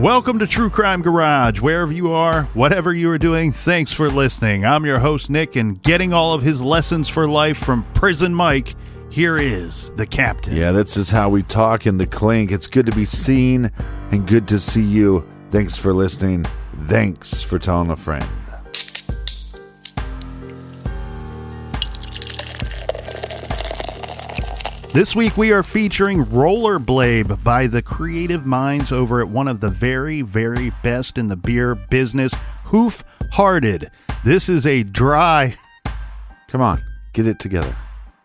Welcome to True Crime Garage. Wherever you are, whatever you are doing, thanks for listening. I'm your host, Nick, and getting all of his lessons for life from Prison Mike, here is the captain. Yeah, this is how we talk in the clink. It's good to be seen and good to see you. Thanks for listening. Thanks for telling a friend. This week we are featuring Rollerblade by the creative minds over at one of the very, very best in the beer business, Hoof Hearted. This is a dry. Come on, get it together.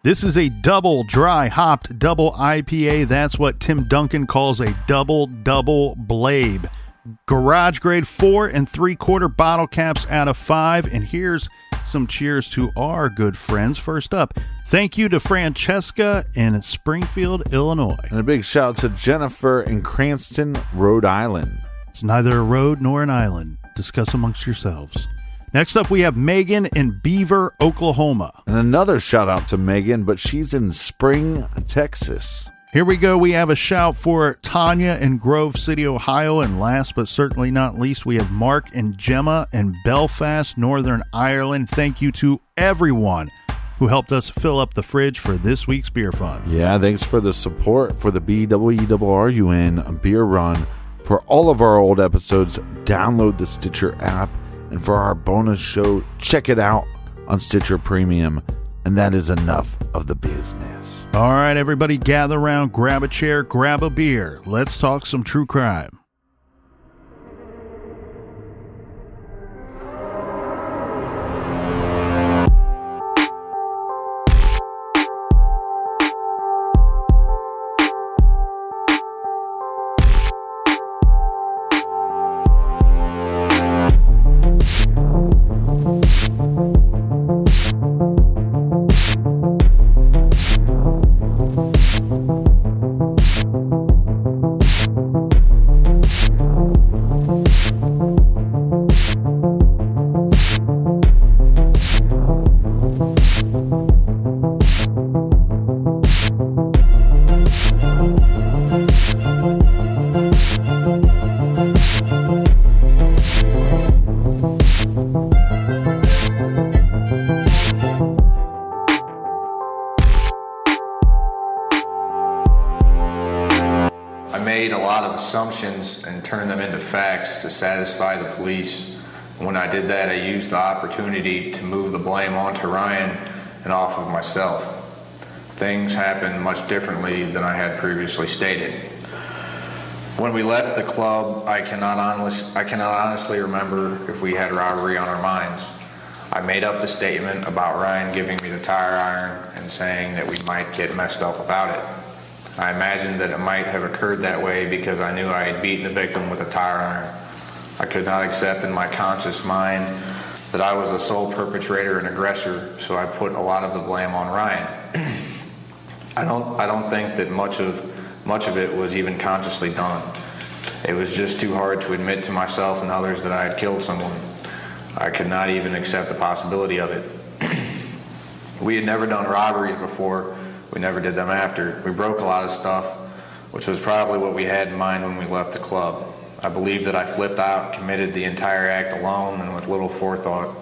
This is a double dry hopped double IPA. That's what Tim Duncan calls a double double blade. Garage grade four and three quarter bottle caps out of five. And here's some cheers to our good friends. First up, thank you to Francesca in Springfield, Illinois. And a big shout out to Jennifer in Cranston, Rhode Island. It's neither a road nor an island. Discuss amongst yourselves. Next up, we have Megan in Beaver, Oklahoma. And another shout out to Megan, but she's in Spring, Texas. Here we go. We have a shout for Tanya in Grove City, Ohio. And last but certainly not least, we have Mark and Gemma in Belfast, Northern Ireland. Thank you to everyone who helped us fill up the fridge for this week's beer fund. Yeah, thanks for the support for the BWERUN beer run. For all of our old episodes, download the Stitcher app. And for our bonus show, check it out on Stitcher Premium. And that is enough of the business. All right, everybody, gather around, grab a chair, grab a beer. Let's talk some true crime. I made a lot of assumptions and turned them into facts to satisfy the police. When I did that, I used the opportunity to move the blame onto Ryan and off of myself. Things happened much differently than I had previously stated. When we left the club, I cannot, honest, I cannot honestly remember if we had robbery on our minds. I made up the statement about Ryan giving me the tire iron and saying that we might get messed up about it. I imagined that it might have occurred that way because I knew I had beaten the victim with a tire iron. I could not accept in my conscious mind that I was the sole perpetrator and aggressor, so I put a lot of the blame on Ryan. I don't I don't think that much of much of it was even consciously done. It was just too hard to admit to myself and others that I had killed someone. I could not even accept the possibility of it. we had never done robberies before. We never did them after. We broke a lot of stuff, which was probably what we had in mind when we left the club. I believe that I flipped out, committed the entire act alone and with little forethought.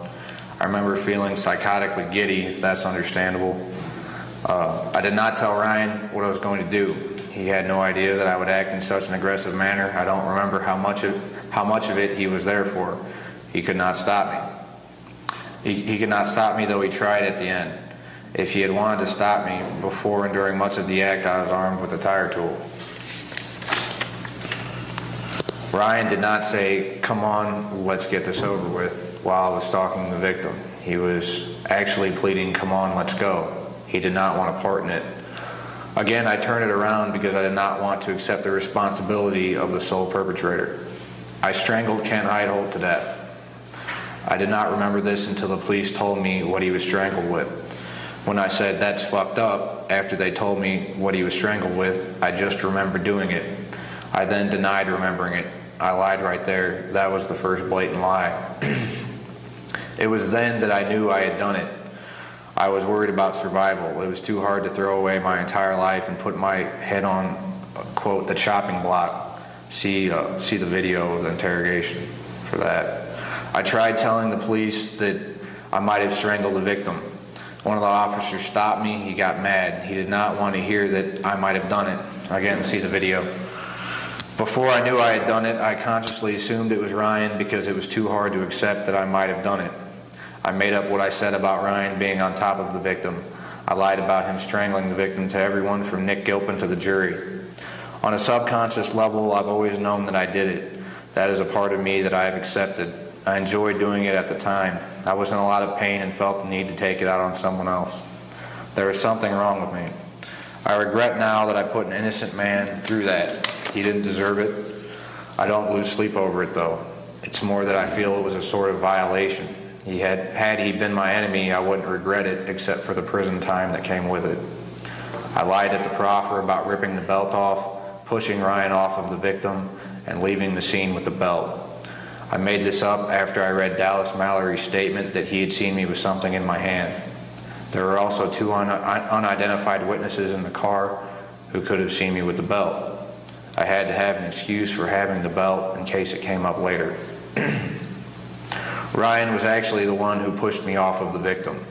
I remember feeling psychotically giddy, if that's understandable. Uh, I did not tell Ryan what I was going to do. He had no idea that I would act in such an aggressive manner. I don't remember how much of, how much of it he was there for. He could not stop me. He, he could not stop me, though he tried at the end. If he had wanted to stop me before and during much of the act, I was armed with a tire tool. Ryan did not say, Come on, let's get this over with, while I was stalking the victim. He was actually pleading, Come on, let's go. He did not want a part in it. Again, I turned it around because I did not want to accept the responsibility of the sole perpetrator. I strangled Ken Heitholt to death. I did not remember this until the police told me what he was strangled with. When I said that's fucked up, after they told me what he was strangled with, I just remember doing it. I then denied remembering it. I lied right there. That was the first blatant lie. it was then that I knew I had done it. I was worried about survival. It was too hard to throw away my entire life and put my head on, quote, the chopping block. See, uh, see the video of the interrogation for that. I tried telling the police that I might have strangled the victim. One of the officers stopped me. He got mad. He did not want to hear that I might have done it. Again, see the video. Before I knew I had done it, I consciously assumed it was Ryan because it was too hard to accept that I might have done it. I made up what I said about Ryan being on top of the victim. I lied about him strangling the victim to everyone from Nick Gilpin to the jury. On a subconscious level, I've always known that I did it. That is a part of me that I have accepted. I enjoyed doing it at the time. I was in a lot of pain and felt the need to take it out on someone else. There was something wrong with me. I regret now that I put an innocent man through that. He didn't deserve it. I don't lose sleep over it, though. It's more that I feel it was a sort of violation. He had, had he been my enemy, I wouldn't regret it except for the prison time that came with it. I lied at the proffer about ripping the belt off, pushing Ryan off of the victim, and leaving the scene with the belt. I made this up after I read Dallas Mallory's statement that he had seen me with something in my hand. There were also two un- unidentified witnesses in the car who could have seen me with the belt. I had to have an excuse for having the belt in case it came up later. Ryan was actually the one who pushed me off of the victim.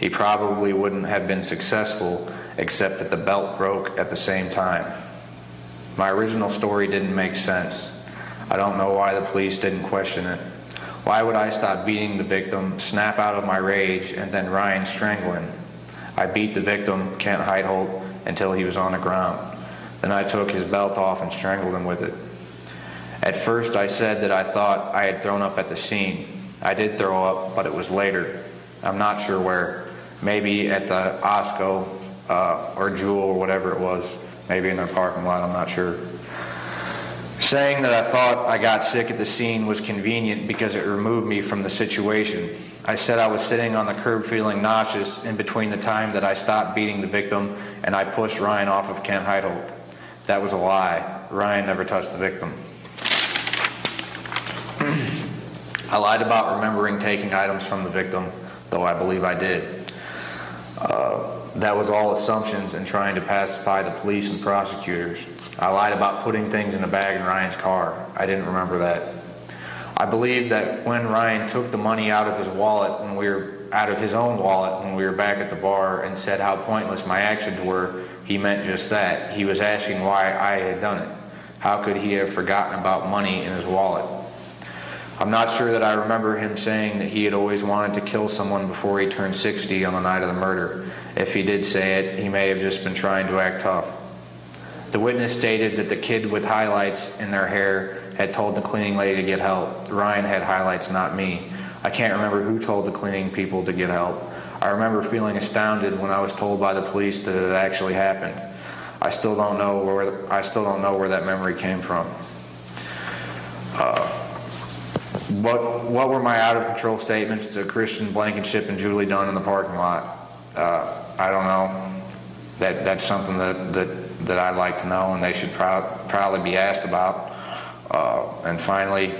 He probably wouldn't have been successful except that the belt broke at the same time. My original story didn't make sense. I don't know why the police didn't question it. Why would I stop beating the victim, snap out of my rage, and then Ryan strangle him? I beat the victim, Kent Heitholt, until he was on the ground. Then I took his belt off and strangled him with it. At first, I said that I thought I had thrown up at the scene. I did throw up, but it was later. I'm not sure where. Maybe at the Osco uh, or Jewel or whatever it was. Maybe in their parking lot, I'm not sure. Saying that I thought I got sick at the scene was convenient because it removed me from the situation. I said I was sitting on the curb feeling nauseous in between the time that I stopped beating the victim and I pushed Ryan off of Kent Heitholt. That was a lie. Ryan never touched the victim. I lied about remembering taking items from the victim, though I believe I did. Uh, that was all assumptions and trying to pacify the police and prosecutors. I lied about putting things in a bag in Ryan's car. I didn't remember that. I believe that when Ryan took the money out of his wallet when we were out of his own wallet when we were back at the bar and said how pointless my actions were, he meant just that. He was asking why I had done it. How could he have forgotten about money in his wallet? I'm not sure that I remember him saying that he had always wanted to kill someone before he turned 60 on the night of the murder. If he did say it, he may have just been trying to act tough. The witness stated that the kid with highlights in their hair had told the cleaning lady to get help. Ryan had highlights, not me. I can't remember who told the cleaning people to get help. I remember feeling astounded when I was told by the police that it actually happened. I still don't know where I still don't know where that memory came from. Uh, what what were my out of control statements to Christian Blankenship and Julie Dunn in the parking lot? Uh, I don't know. That that's something that that that I'd like to know, and they should probably be asked about. Uh, and finally,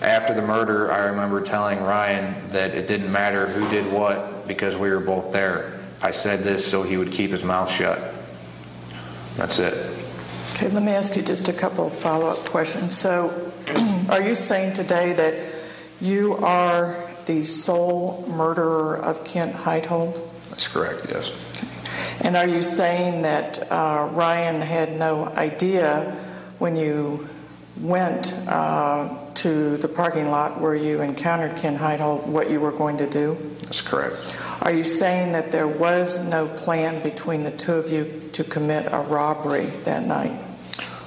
After the murder, I remember telling Ryan that it didn't matter who did what because we were both there. I said this so he would keep his mouth shut. That's it. Okay, let me ask you just a couple of follow up questions. So, are you saying today that you are the sole murderer of Kent Heitholt? That's correct, yes. And are you saying that uh, Ryan had no idea when you went uh, to the parking lot where you encountered Ken Heitholt what you were going to do? That's correct. Are you saying that there was no plan between the two of you to commit a robbery that night?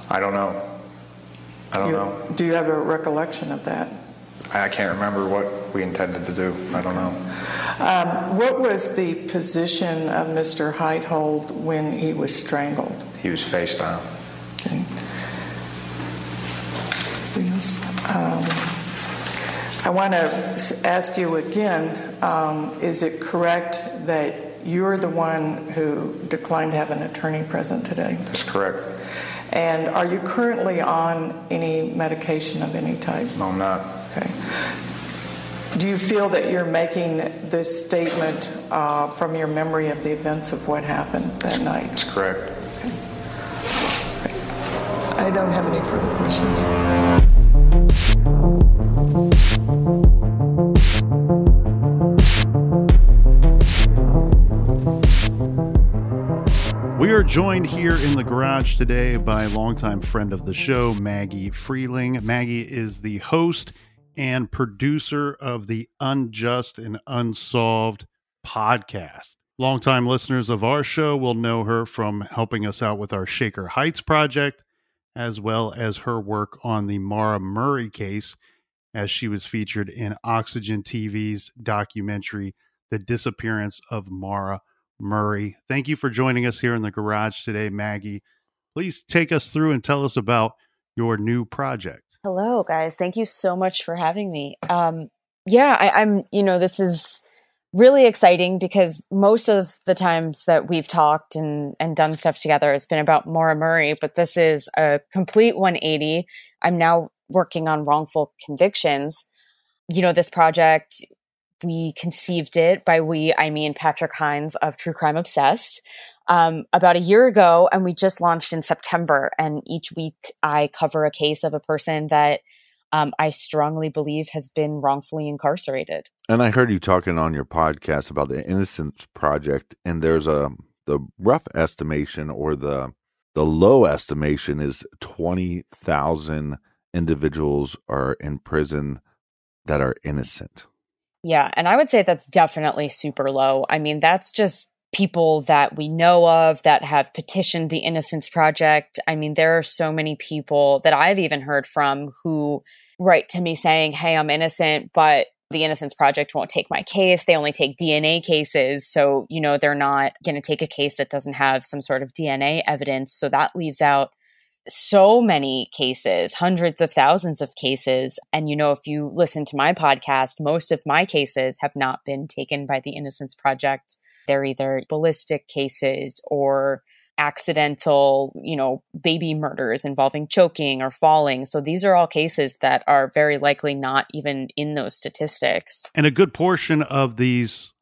I don't know. I don't You- know. Do you have a recollection of that? I can't remember what we intended to do. I don't know. Um, what was the position of Mr. Heitholt when he was strangled? He was face down. Okay. Yes. Um, I want to ask you again um, is it correct that you're the one who declined to have an attorney present today? That's correct. And are you currently on any medication of any type? No, I'm not. Okay. Do you feel that you're making this statement uh, from your memory of the events of what happened that night? That's correct. Okay. I don't have any further questions. We are joined here in the garage today by a longtime friend of the show, Maggie Freleng. Maggie is the host and producer of the Unjust and Unsolved podcast. Longtime listeners of our show will know her from helping us out with our Shaker Heights project, as well as her work on the Maura Murray case, as she was featured in Oxygen TV's documentary, The Disappearance of Maura Murray. Thank you for joining us here in the garage today, Maggie. Please take us through and tell us about your new project. Hello, guys. Thank you so much for having me. Um, yeah, I, I'm, you know, this is really exciting because most of the times that we've talked and, and done stuff together has been about Maura Murray, but this is a complete 180. I'm now working on wrongful convictions. You know, this project, we conceived it by we, I mean Patrick Hinds of True Crime Obsessed um, about a year ago, and we just launched in September. And each week, I cover a case of a person that um, I strongly believe has been wrongfully incarcerated. And I heard you talking on your podcast about the Innocence Project, and there's a the rough estimation or the the low estimation is twenty thousand individuals are in prison that are innocent. Yeah, and I would say that's definitely super low. I mean, that's just people that we know of that have petitioned the Innocence Project. I mean, there are so many people that I've even heard from who write to me saying, Hey, I'm innocent, but the Innocence Project won't take my case. They only take DNA cases. So, you know, they're not going to take a case that doesn't have some sort of DNA evidence. So that leaves out so many cases, hundreds of thousands of cases. And, you know, if you listen to my podcast, most of my cases have not been taken by the Innocence Project. They're either ballistic cases or accidental, you know, baby murders involving choking or falling. So these are all cases that are very likely not even in those statistics. And a good portion of these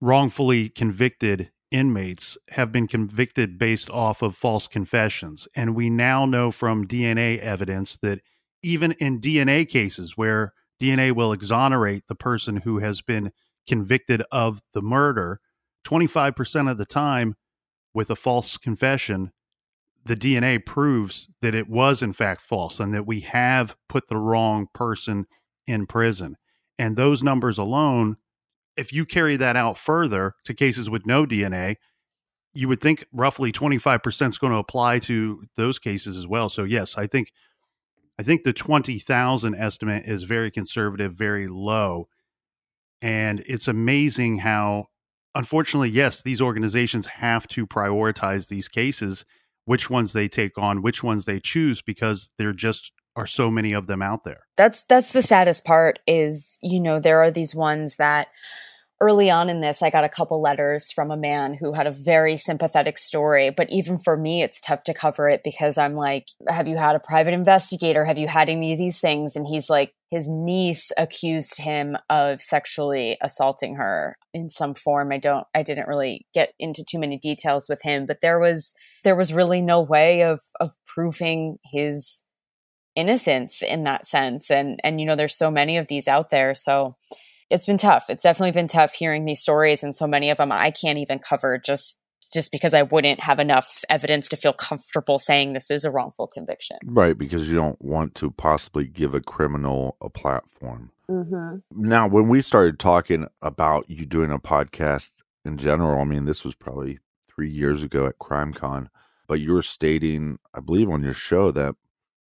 wrongfully convicted inmates have been convicted based off of false confessions. And we now know from DNA evidence that even in DNA cases where DNA will exonerate the person who has been convicted of the murder, 25% of the time with a false confession, the DNA proves that it was in fact false and that we have put the wrong person in prison. And those numbers alone, if you carry that out further to cases with no DNA, you would think roughly 25% is going to apply to those cases as well. So yes, I think I think the 20,000 estimate is very conservative, very low. And it's amazing how unfortunately, yes, these organizations have to prioritize these cases, which ones they take on, which ones they choose because they're just are so many of them out there. That's that's the saddest part is, you know, there are these ones that early on in this I got a couple letters from a man who had a very sympathetic story, but even for me it's tough to cover it because I'm like, have you had a private investigator? Have you had any of these things? And he's like, his niece accused him of sexually assaulting her in some form i don't i didn't really get into too many details with him but there was there was really no way of of proving his innocence in that sense and and you know there's so many of these out there so it's been tough it's definitely been tough hearing these stories and so many of them i can't even cover just just because I wouldn't have enough evidence to feel comfortable saying this is a wrongful conviction. Right, because you don't want to possibly give a criminal a platform. Mm-hmm. Now, when we started talking about you doing a podcast in general, I mean, this was probably three years ago at CrimeCon, but you were stating, I believe, on your show that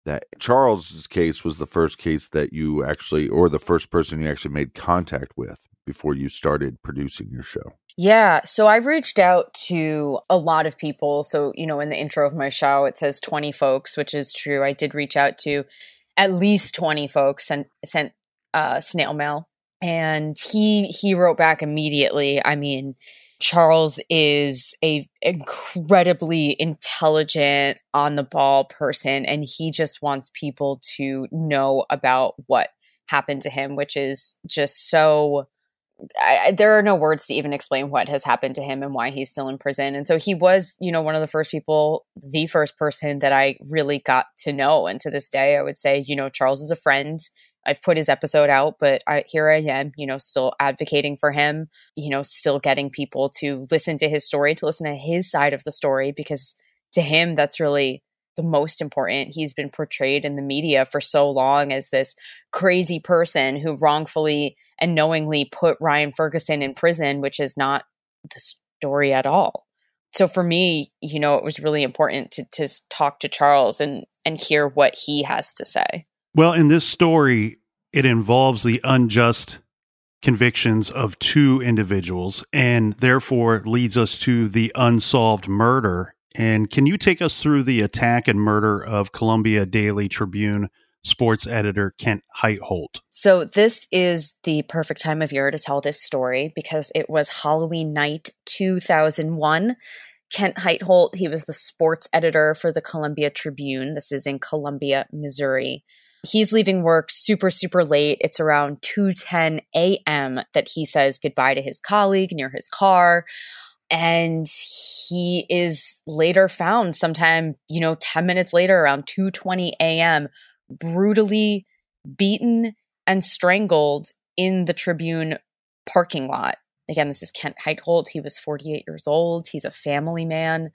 that Charles's case was the first case that you actually, or the first person you actually made contact with before you started producing your show. Yeah. So I reached out to a lot of people. So, you know, in the intro of my show, it says 20 folks, which is true. I did reach out to at least 20 folks and sent uh, snail mail. And he he wrote back immediately. I mean, Charles is a incredibly intelligent, on the ball person, and he just wants people to know about what happened to him, which is just so I, there are no words to even explain what has happened to him and why he's still in prison. And so he was, you know, one of the first people, the first person that I really got to know. And to this day, I would say, you know, Charles is a friend. I've put his episode out, but I, here I am, you know, still advocating for him, you know, still getting people to listen to his story, to listen to his side of the story, because to him, that's really the most important. He's been portrayed in the media for so long as this crazy person who wrongfully and knowingly put Ryan Ferguson in prison, which is not the story at all. So for me, you know, it was really important to to talk to Charles and and hear what he has to say. Well, in this story, it involves the unjust convictions of two individuals and therefore leads us to the unsolved murder and can you take us through the attack and murder of Columbia Daily Tribune sports editor Kent Heitholt? So, this is the perfect time of year to tell this story because it was Halloween night 2001. Kent Heitholt, he was the sports editor for the Columbia Tribune. This is in Columbia, Missouri. He's leaving work super, super late. It's around 2:10 a.m. that he says goodbye to his colleague near his car and he is later found sometime you know 10 minutes later around 2:20 a.m. brutally beaten and strangled in the Tribune parking lot. Again, this is Kent Heitholt. He was 48 years old. He's a family man,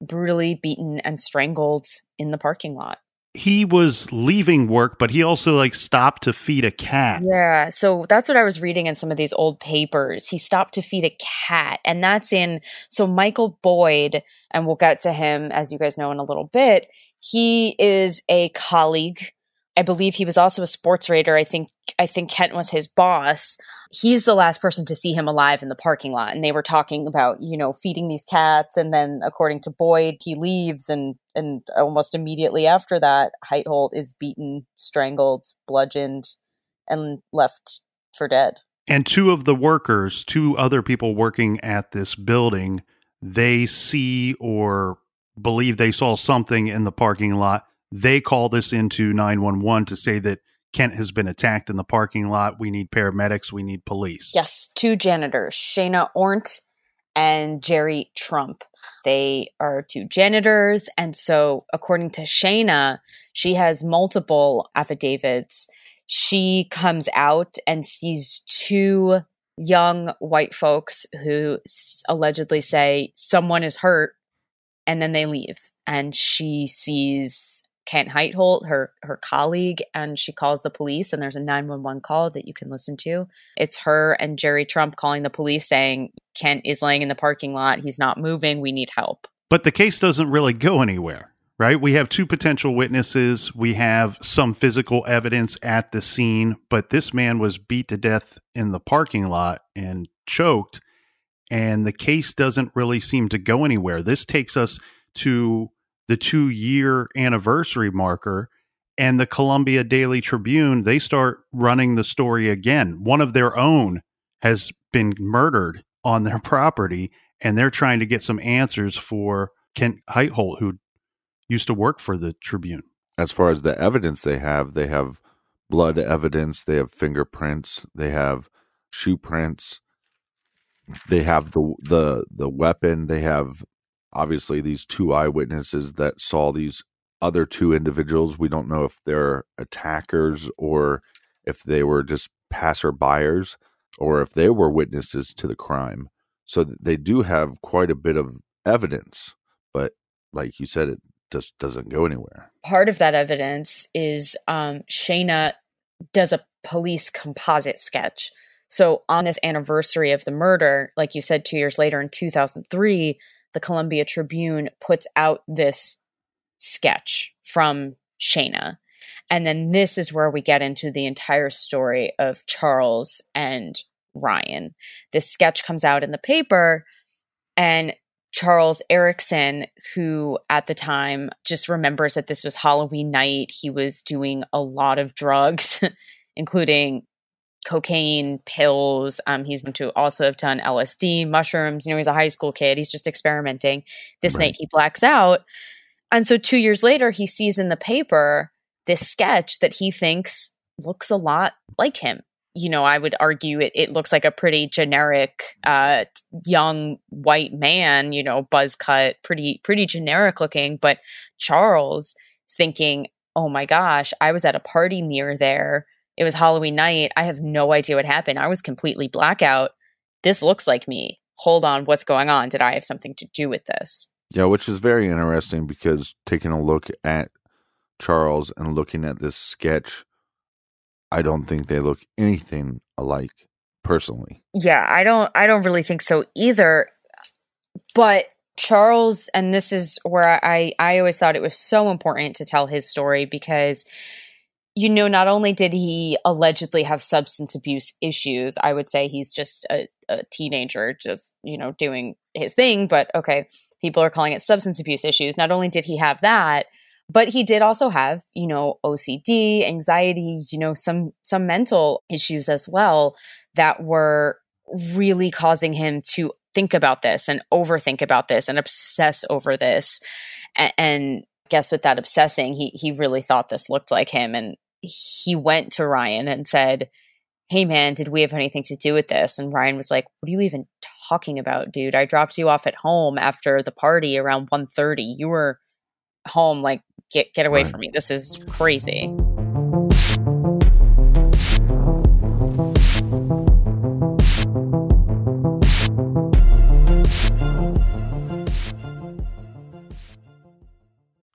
brutally beaten and strangled in the parking lot he was leaving work, but he also like stopped to feed a cat. Yeah. So that's what I was reading in some of these old papers. He stopped to feed a cat. And that's in, so Michael Boyd, and we'll get to him as you guys know in a little bit. He is a colleague I believe he was also a sports writer. I think I think Kent was his boss. He's the last person to see him alive in the parking lot, and they were talking about you know feeding these cats, and then according to Boyd, he leaves, and and almost immediately after that, Heitholt is beaten, strangled, bludgeoned, and left for dead. And two of the workers, two other people working at this building, they see or believe they saw something in the parking lot they call this into 911 to say that Kent has been attacked in the parking lot. We need paramedics. We need police. Yes, two janitors, Shayna Ornt and Jerry Trump. They are two janitors. And so, according to Shayna, she has multiple affidavits. She comes out and sees two young white folks who allegedly say someone is hurt and then they leave. And she sees Kent Heitholt, her her colleague, and she calls the police. And there's a 911 call that you can listen to. It's her and Jerry Trump calling the police saying Kent is laying in the parking lot. He's not moving. We need help. But the case doesn't really go anywhere, right? We have two potential witnesses. We have some physical evidence at the scene, but this man was beat to death in the parking lot and choked. And the case doesn't really seem to go anywhere. This takes us to the two year anniversary marker and the Columbia Daily Tribune, they start running the story again. One of their own has been murdered on their property, and they're trying to get some answers for Kent Heitholt, who used to work for the Tribune. As far as the evidence they have, they have blood evidence, they have fingerprints, they have shoe prints, they have the the the weapon, they have obviously these two eyewitnesses that saw these other two individuals. We don't know if they're attackers or if they were just passerbyers or if they were witnesses to the crime. So they do have quite a bit of evidence, but like you said, it just doesn't go anywhere. Part of that evidence is um, does a police composite sketch. So on this anniversary of the murder, like you said, two years later in 2003, the Columbia Tribune puts out this sketch from Shayna. And then this is where we get into the entire story of Charles and Ryan. This sketch comes out in the paper, and Charles Erickson, who at the time just remembers that this was Halloween night, he was doing a lot of drugs, including cocaine, pills. Um, he's going to also have done LSD, mushrooms. You know, he's a high school kid. He's just experimenting. This right. night he blacks out. And so two years later, he sees in the paper this sketch that he thinks looks a lot like him you know, I would argue it, it looks like a pretty generic, uh, young white man, you know, buzz cut, pretty, pretty generic looking. But Charles is thinking, oh my gosh, I was at a party near there. It was Halloween night. I have no idea what happened. I was completely blackout. This looks like me. Hold on, what's going on? Did I have something to do with this? Yeah, which is very interesting because taking a look at Charles and looking at this sketch I don't think they look anything alike personally. Yeah, I don't I don't really think so either. But Charles and this is where I I always thought it was so important to tell his story because you know not only did he allegedly have substance abuse issues, I would say he's just a, a teenager just, you know, doing his thing, but okay, people are calling it substance abuse issues. Not only did he have that, but he did also have you know ocd anxiety you know some some mental issues as well that were really causing him to think about this and overthink about this and obsess over this and, and guess with that obsessing he he really thought this looked like him and he went to Ryan and said hey man did we have anything to do with this and Ryan was like what are you even talking about dude I dropped you off at home after the party around 1:30 you were home like get get away right. from me. This is crazy.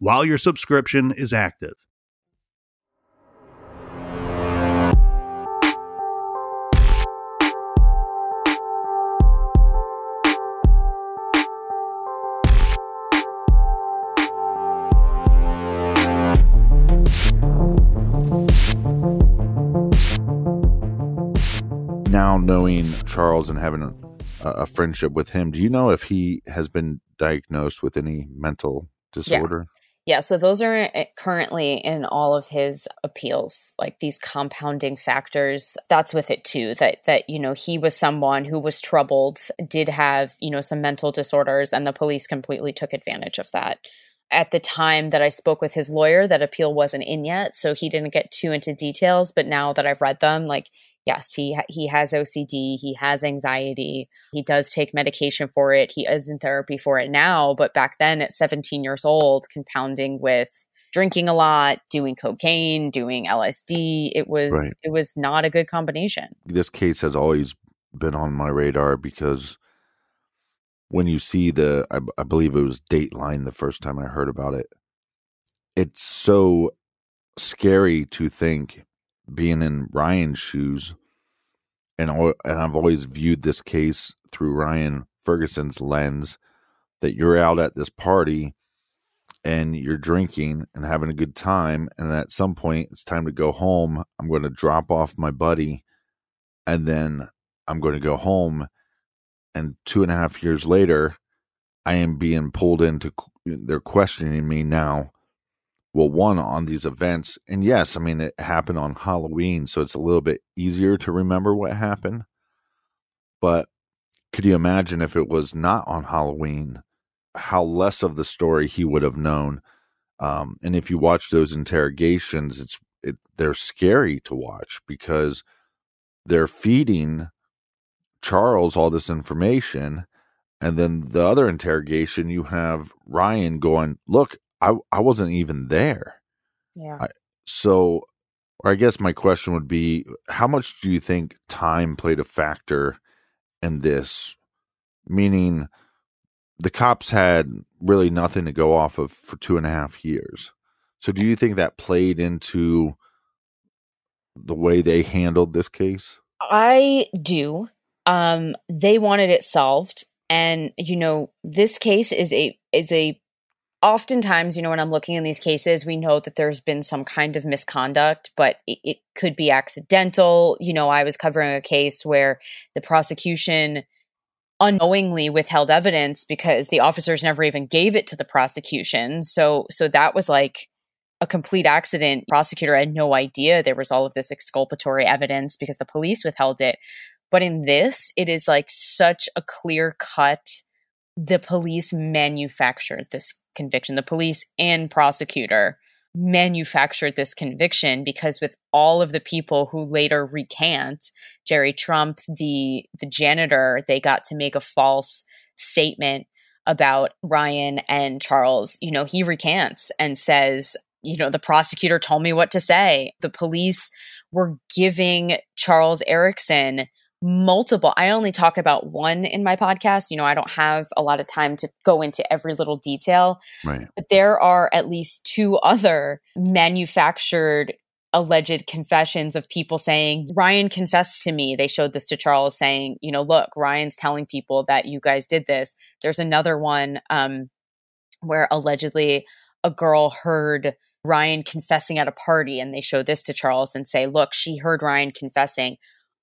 while your subscription is active. Now knowing Charles and having a, a friendship with him, do you know if he has been diagnosed with any mental disorder? Yeah, so those are eh, currently in all of his appeals, like these compounding factors. That's with it too. That that you know he was someone who was troubled, did have you know some mental disorders, and the police completely took advantage of that. At the time that I spoke with his lawyer, that appeal wasn't in yet, so he didn't get too into details. But now that I've read them, like yes, he he has OCD, he has anxiety, he does take medication for it, he is in therapy for it now, but back then at 17 years old, compounding with drinking a lot, doing cocaine, doing LSD, it was right. it was not a good combination. This case has always been on my radar because when you see the I, I believe it was Dateline the first time I heard about it, it's so scary to think being in Ryan's shoes, and and I've always viewed this case through Ryan Ferguson's lens that you're out at this party and you're drinking and having a good time, and at some point it's time to go home. I'm going to drop off my buddy, and then I'm going to go home. And two and a half years later, I am being pulled into. They're questioning me now well, one on these events. And yes, I mean, it happened on Halloween, so it's a little bit easier to remember what happened. But could you imagine if it was not on Halloween, how less of the story he would have known? Um, and if you watch those interrogations, it's it, they're scary to watch because they're feeding Charles all this information, and then the other interrogation, you have Ryan going, "Look, I I wasn't even there." Yeah. I, so, or I guess my question would be, how much do you think time played a factor in this? Meaning, the cops had really nothing to go off of for two and a half years. So, do you think that played into the way they handled this case? I do. Um, they wanted it solved, and you know, this case is a is a. Oftentimes, you know, when I'm looking in these cases, we know that there's been some kind of misconduct, but it, it could be accidental. You know, I was covering a case where the prosecution unknowingly withheld evidence because the officers never even gave it to the prosecution. So so that was like a complete accident. Prosecutor had no idea there was all of this exculpatory evidence because the police withheld it. But in this, it is like such a clear cut the police manufactured this conviction. The police and prosecutor manufactured this conviction because with all of the people who later recant jerry trump the the janitor they got to make a false statement about ryan and charles you know he recants and says you know the prosecutor told me what to say the police were giving charles erickson multiple i only talk about one in my podcast. You know i don't have a lot of time to go into every little detail Right. but there are at least two other manufactured alleged confessions of people saying ryan confessed to me. They showed this to charles saying you know look ryan's telling people that you guys did this. There's another one um where allegedly a girl heard ryan confessing at a party and they show this to charles and say look she heard ryan confessing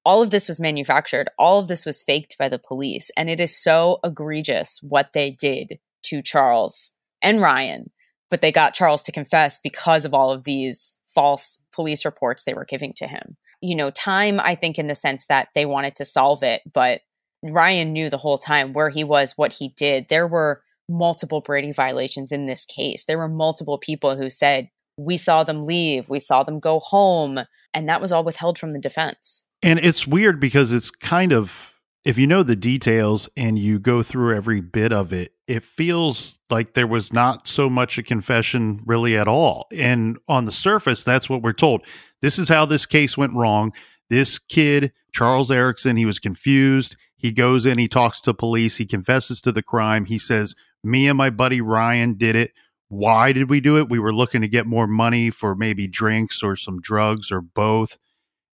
all of this was manufactured. All of this was faked by the police. And it is so egregious what they did to Charles and Ryan. But they got Charles to confess because of all of these false police reports they were giving to him. You know, time, I think, in the sense that they wanted to solve it, but Ryan knew the whole time where he was, what he did. There were multiple Brady violations in this case. There were multiple people who said, we saw them leave, we saw them go home. And that was all withheld from the defense. And it's weird because it's kind of if you know the details and you go through every bit of it, it feels like there was not so much a confession really at all. And on the surface, that's what we're told. This is how this case went wrong. This kid, Charles Erickson, he was confused. He goes in, he talks to police, he confesses to the crime. He says, Me and my buddy Ryan did it. Why did we do it? We were looking to get more money for maybe drinks or some drugs or both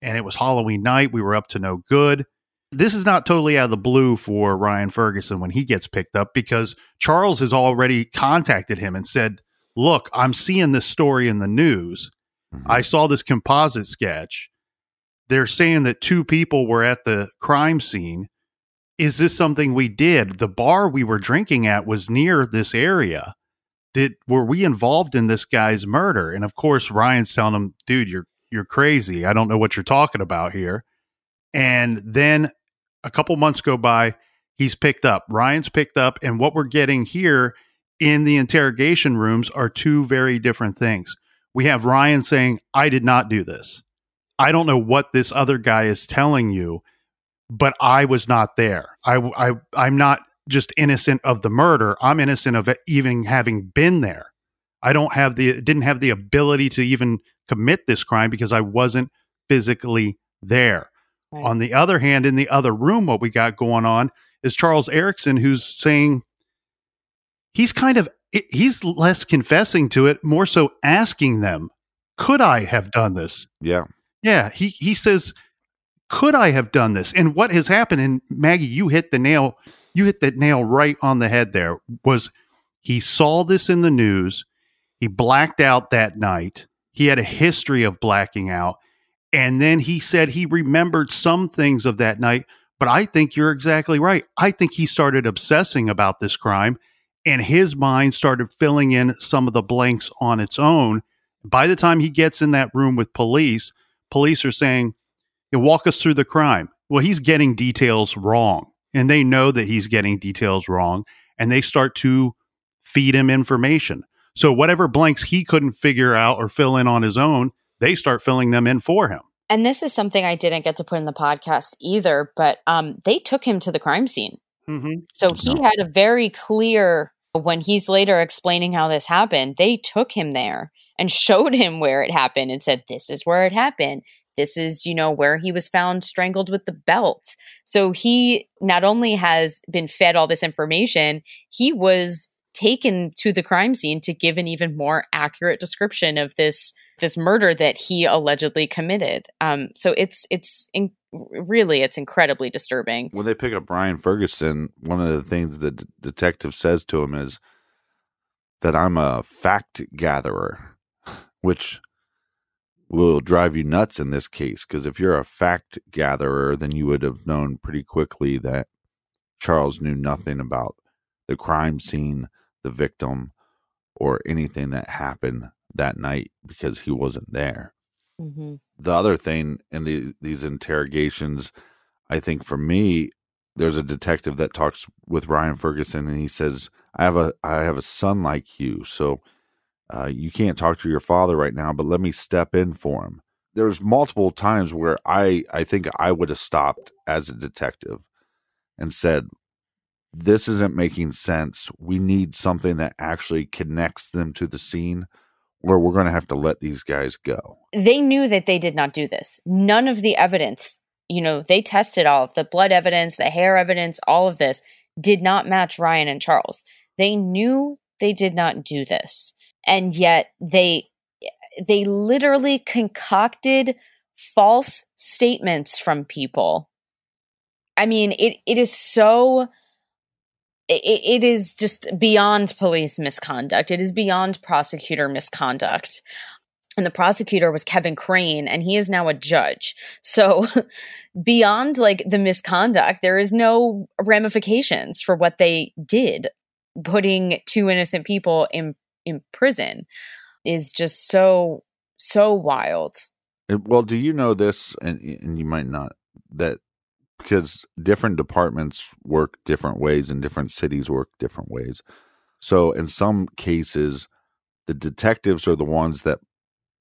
and it was Halloween night. We were up to no good. This is not totally out of the blue for Ryan Ferguson when he gets picked up because Charles has already contacted him and said, Look, I'm seeing this story in the news. Mm-hmm. I saw this composite sketch. They're saying that two people were at the crime scene. Is this something we did? The bar we were drinking at was near this area. Did were we involved in this guy's murder? And of course, Ryan's telling him, dude, you're you're crazy. I don't know what you're talking about here. And then a couple months go by, he's picked up. Ryan's picked up. And what we're getting here in the interrogation rooms are two very different things. We have Ryan saying, I did not do this. I don't know what this other guy is telling you, but I was not there. I, I, I'm not just innocent of the murder. I'm innocent of even having been there. I don't have the didn't have the ability to even commit this crime because I wasn't physically there. Right. On the other hand, in the other room, what we got going on is Charles Erickson, who's saying he's kind of he's less confessing to it, more so asking them, "Could I have done this?" Yeah. Yeah, he he says, "Could I have done this?" And what has happened? And Maggie, you hit the nail. You hit the nail right on the head. There was he saw this in the news. He blacked out that night. He had a history of blacking out. And then he said he remembered some things of that night. But I think you're exactly right. I think he started obsessing about this crime and his mind started filling in some of the blanks on its own. By the time he gets in that room with police, police are saying, walk us through the crime. Well, he's getting details wrong. And they know that he's getting details wrong. And they start to feed him information. So whatever blanks he couldn't figure out or fill in on his own, they start filling them in for him. And this is something I didn't get to put in the podcast either, but um, they took him to the crime scene. Mm-hmm. So he No. had a very clear, when he's later explaining how this happened, they took him there and showed him where it happened and said, This is where it happened. This is, you know, where he was found strangled with the belt. So he not only has been fed all this information, he was taken to the crime scene to give an even more accurate description of this this murder that he allegedly committed. Um, so it's it's in, really it's incredibly disturbing. when they pick up Ryan Ferguson, one of the things the d- detective says to him is that I'm a fact gatherer, which will drive you nuts in this case. Because if you're a fact gatherer, then you would have known pretty quickly that Charles knew nothing about the crime scene, the victim, or anything that happened that night because he wasn't there Mm-hmm. the other thing in the, these interrogations, I think for me, there's a detective that talks with Ryan Ferguson, and he says, "I have a I have a son like you, so uh, you can't talk to your father right now, but let me step in for him." There's multiple times where I I think I would have stopped as a detective and said, "This isn't making sense. We need something that actually connects them to the scene." Or we're going to have to let these guys go. They knew that they did not do this. None of the evidence, you know, they tested all of the blood evidence, the hair evidence, all of this did not match Ryan and Charles. They knew they did not do this. And yet they they literally concocted false statements from people. I mean, it it is so it, it is just beyond police misconduct. It is beyond prosecutor misconduct. And the prosecutor was Kevin Crane, and he is now a judge. So, beyond like the misconduct, there is no ramifications for what they did. Putting two innocent people in in prison is just so so wild. Well, do you know this, and and you might not that because different departments work different ways and different cities work different ways. So in some cases, the detectives are the ones that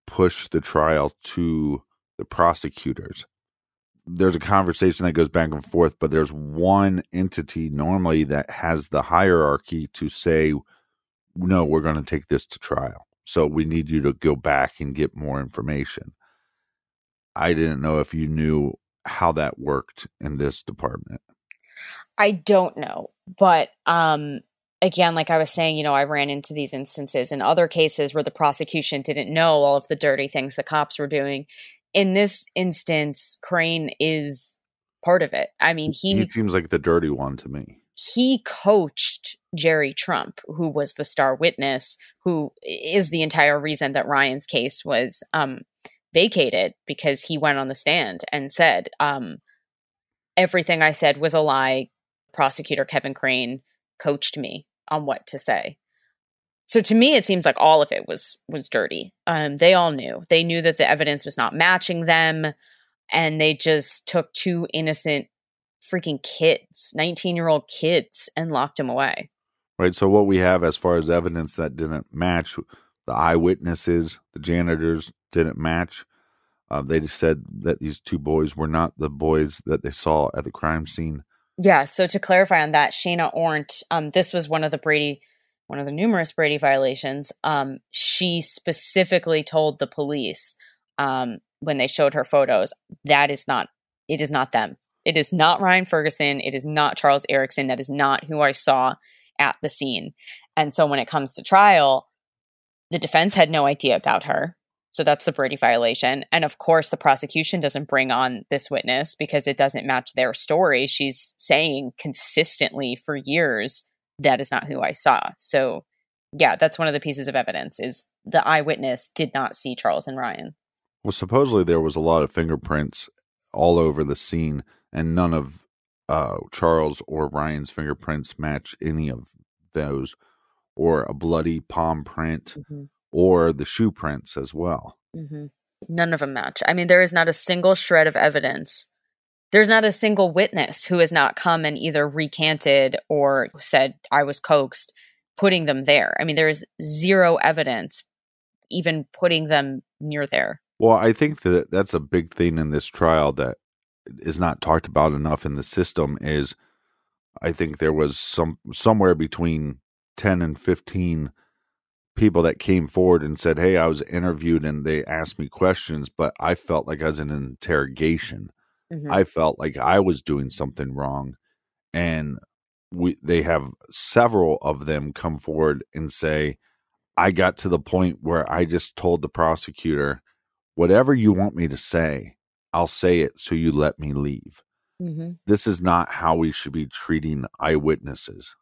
push the trial to the prosecutors. There's a conversation that goes back and forth, but there's one entity normally that has the hierarchy to say, no, we're going to take this to trial. So we need you to go back and get more information. I didn't know if you knew how that worked in this department. I don't know, but um again like I was saying, you know, I ran into these instances in other cases where the prosecution didn't know all of the dirty things the cops were doing. In this instance, Crane is part of it. I mean, He he seems like the dirty one to me. he coached Jerry Trump, who was the star witness, who is the entire reason that Ryan's case was um, vacated because he went on the stand and said, um, everything I said was a lie. Prosecutor Kevin Crane coached me on what to say. So to me, it seems like all of it was was dirty. Um, they all knew. They knew that the evidence was not matching them, and they just took two innocent freaking kids, 19 year old kids, and locked them away. Right. So what we have as far as evidence that didn't match, the eyewitnesses, the janitors didn't match. Uh, they just said that these two boys were not the boys that they saw at the crime scene. Yeah. So to clarify on that, Shayna Ornt, um, this was one of the Brady, one of the numerous Brady violations. Um, she specifically told the police um, when they showed her photos that is not, it is not them. It is not Ryan Ferguson. It is not Charles Erickson. That is not who I saw at the scene. And so when it comes to trial, the defense had no idea about her. So that's the Brady violation. And of course, the prosecution doesn't bring on this witness because it doesn't match their story. She's saying consistently for years, that is not who I saw. So yeah, that's one of the pieces of evidence is the eyewitness did not see Charles and Ryan. Well, supposedly there was a lot of fingerprints all over the scene, and none of uh, Charles or Ryan's fingerprints match any of those, or a bloody palm print, or the shoe prints as well. Mm-hmm. None of them match. I mean, there is not a single shred of evidence. There's not a single witness who has not come and either recanted or said, I was coaxed, putting them there. I mean, there is zero evidence even putting them near there. Well, I think that that's a big thing in this trial that is not talked about enough in the system is I think there was some somewhere between 10 and 15 people that came forward and said, "Hey, I was interviewed and they asked me questions, but I felt like I was in an interrogation. Mm-hmm. I felt like I was doing something wrong." And we they have several of them come forward and say, "I got to the point where I just told the prosecutor, whatever you want me to say, I'll say it so you let me leave." Mm-hmm. This is not how we should be treating eyewitnesses.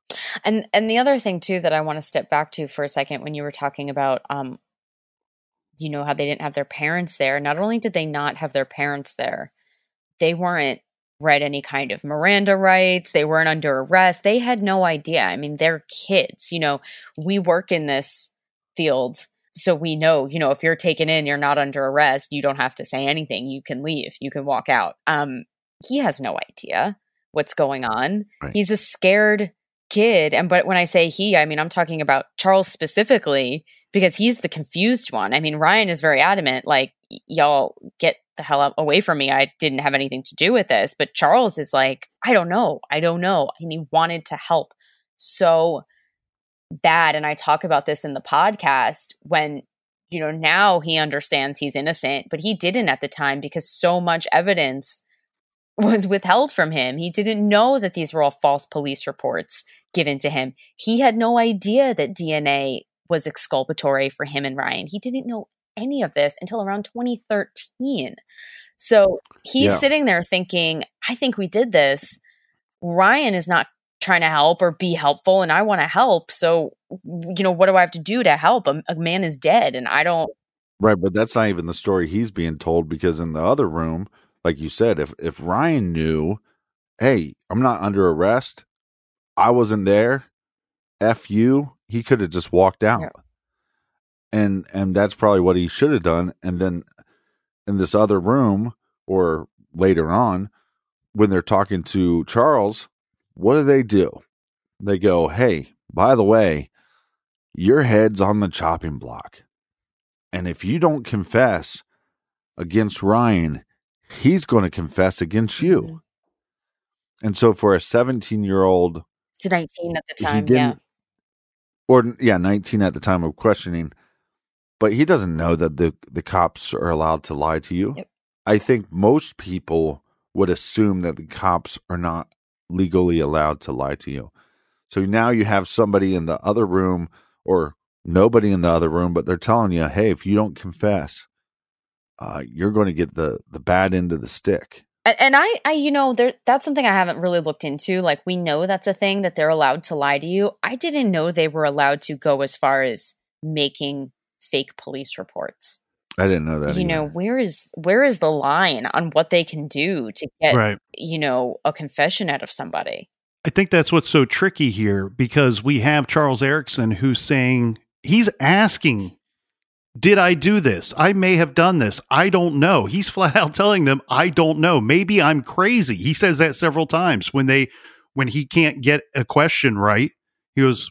And and the other thing too that I want to step back to for a second when you were talking about um you know how they didn't have their parents there. Not only did they not have their parents there, they weren't read any kind of Miranda rights. They weren't under arrest. They had no idea. I mean, they're kids. You know, we work in this field. So we know, you know, if you're taken in, you're not under arrest. You don't have to say anything. You can leave. You can walk out. Um, he has no idea what's going on. Right. He's a scared kid. And but when I say he, I mean I'm talking about Charles specifically because he's the confused one. I mean, Ryan is very adamant, like, y'all get the hell away from me. I didn't have anything to do with this. But Charles is like, I don't know. I don't know. And he wanted to help so bad. And I talk about this in the podcast when, you know, now he understands he's innocent, but he didn't at the time because so much evidence was withheld from him. He didn't know that these were all false police reports given to him. He had no idea that DNA was exculpatory for him and Ryan. He didn't know any of this until around 2013. So he's yeah. sitting there thinking, I think we did this. Ryan is not trying to help or be helpful, and I want to help. So, you know, what do I have to do to help? A, a man is dead, and I don't. Right, but that's not even the story he's being told because in the other room, like you said, if if Ryan knew, hey, I'm not under arrest, I wasn't there, f you, he could have just walked out, yeah. and and that's probably what he should have done. And then in this other room or later on, when they're talking to Charles, what do they do? They go, hey, by the way, your head's on the chopping block. And if you don't confess against Ryan, he's going to confess against you. Mm-hmm. And so for a 17 year old, to 19 at the time, yeah. Or, yeah, 19 at the time of questioning, but he doesn't know that the, the cops are allowed to lie to you. Yep. I think most people would assume that the cops are not legally allowed to lie to you. So now you have somebody in the other room or nobody in the other room, but they're telling you, hey, if you don't confess, uh, you're going to get the the bad end of the stick. And I, I, you know, there that's something I haven't really looked into. Like we know that's a thing that they're allowed to lie to you. I didn't know they were allowed to go as far as making fake police reports. I didn't know that. You either. know, where is where is the line on what they can do to get right. you know, a confession out of somebody? I think that's what's so tricky here because we have Charles Erickson who's saying he's asking did I do this? I may have done this. I don't know. He's flat out telling them, I don't know. Maybe I'm crazy. He says that several times when they when he can't get a question right. He goes,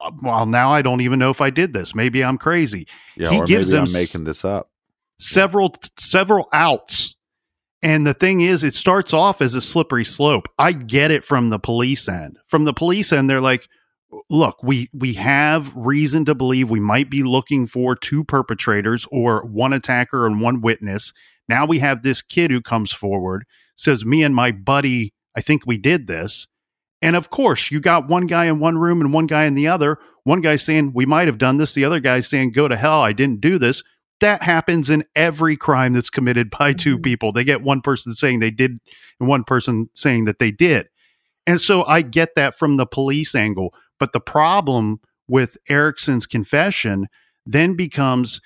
uh, Well, now I don't even know if I did this. Maybe I'm crazy. Yeah, he gives them I'm making this up. Several several outs. And the thing is, it starts off as a slippery slope. I get it from the police end. From the police end, they're like, look, we we have reason to believe we might be looking for two perpetrators or one attacker and one witness. Now we have this kid who comes forward, says, "Me and my buddy, I think we did this." And of course, you got one guy in one room and one guy in the other. One guy saying, "We might have done this." The other guy saying, "Go to hell, I didn't do this." That happens in every crime that's committed by two mm-hmm. people. They get one person saying they did and one person saying that they did. And so I get that from the police angle. But the problem with Erickson's confession then becomes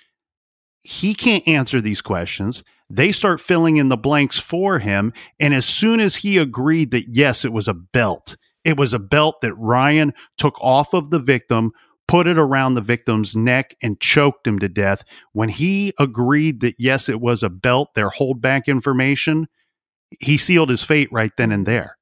he can't answer these questions. They start filling in the blanks for him. And as soon as he agreed that, yes, it was a belt, it was a belt that Ryan took off of the victim, put it around the victim's neck and choked him to death. When he agreed that, yes, it was a belt, their holdback information, he sealed his fate right then and there.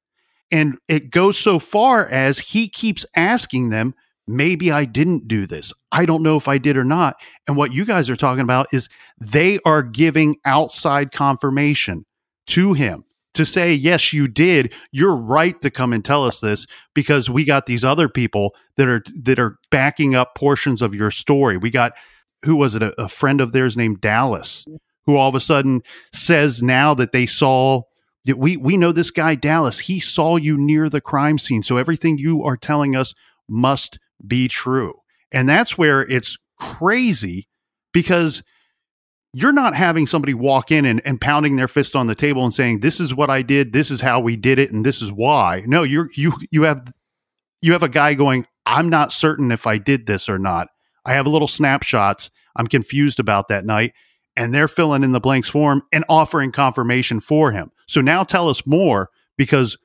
And it goes so far as he keeps asking them, maybe I didn't do this. I don't know if I did or not. And what you guys are talking about is they are giving outside confirmation to him to say, yes, you did. You're right to come and tell us this because we got these other people that are that are backing up portions of your story. We got who was it? A, a friend of theirs named Dallas, who all of a sudden says now that they saw we we know this guy Dallas. He saw you near the crime scene, so everything you are telling us must be true. And that's where it's crazy because you're not having somebody walk in and, and pounding their fist on the table and saying, This is what I did, this is how we did it, and this is why. No, you're you you have you have a guy going, I'm not certain if I did this or not. I have little snapshots. I'm confused about that night. And they're filling in the blanks for him and offering confirmation for him. So now tell us more because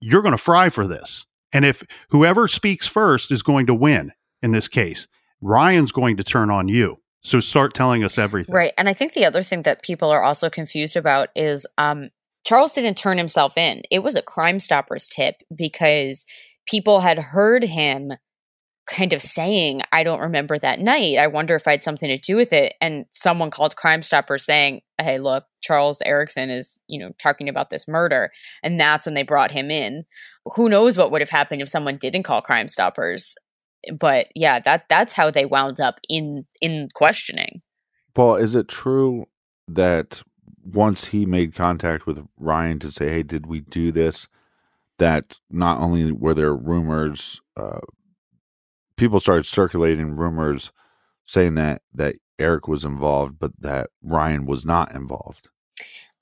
you're going to fry for this. And if whoever speaks first is going to win in this case, Ryan's going to turn on you. So start telling us everything. Right. And I think the other thing that people are also confused about is um, Charles didn't turn himself in. It was a Crime Stoppers tip because people had heard him kind of saying, I don't remember that night. I wonder if I had something to do with it. And someone called Crime Stoppers saying, Hey, look, Charles Erickson is, you know, talking about this murder. And that's when they brought him in. Who knows what would have happened if someone didn't call Crime Stoppers? but yeah, that that's how they wound up in in questioning. Paul, is it true that once he made contact with Ryan to say, "Hey, did we do this?" That not only were there rumors, uh, people started circulating rumors saying that that Eric was involved, but that Ryan was not involved.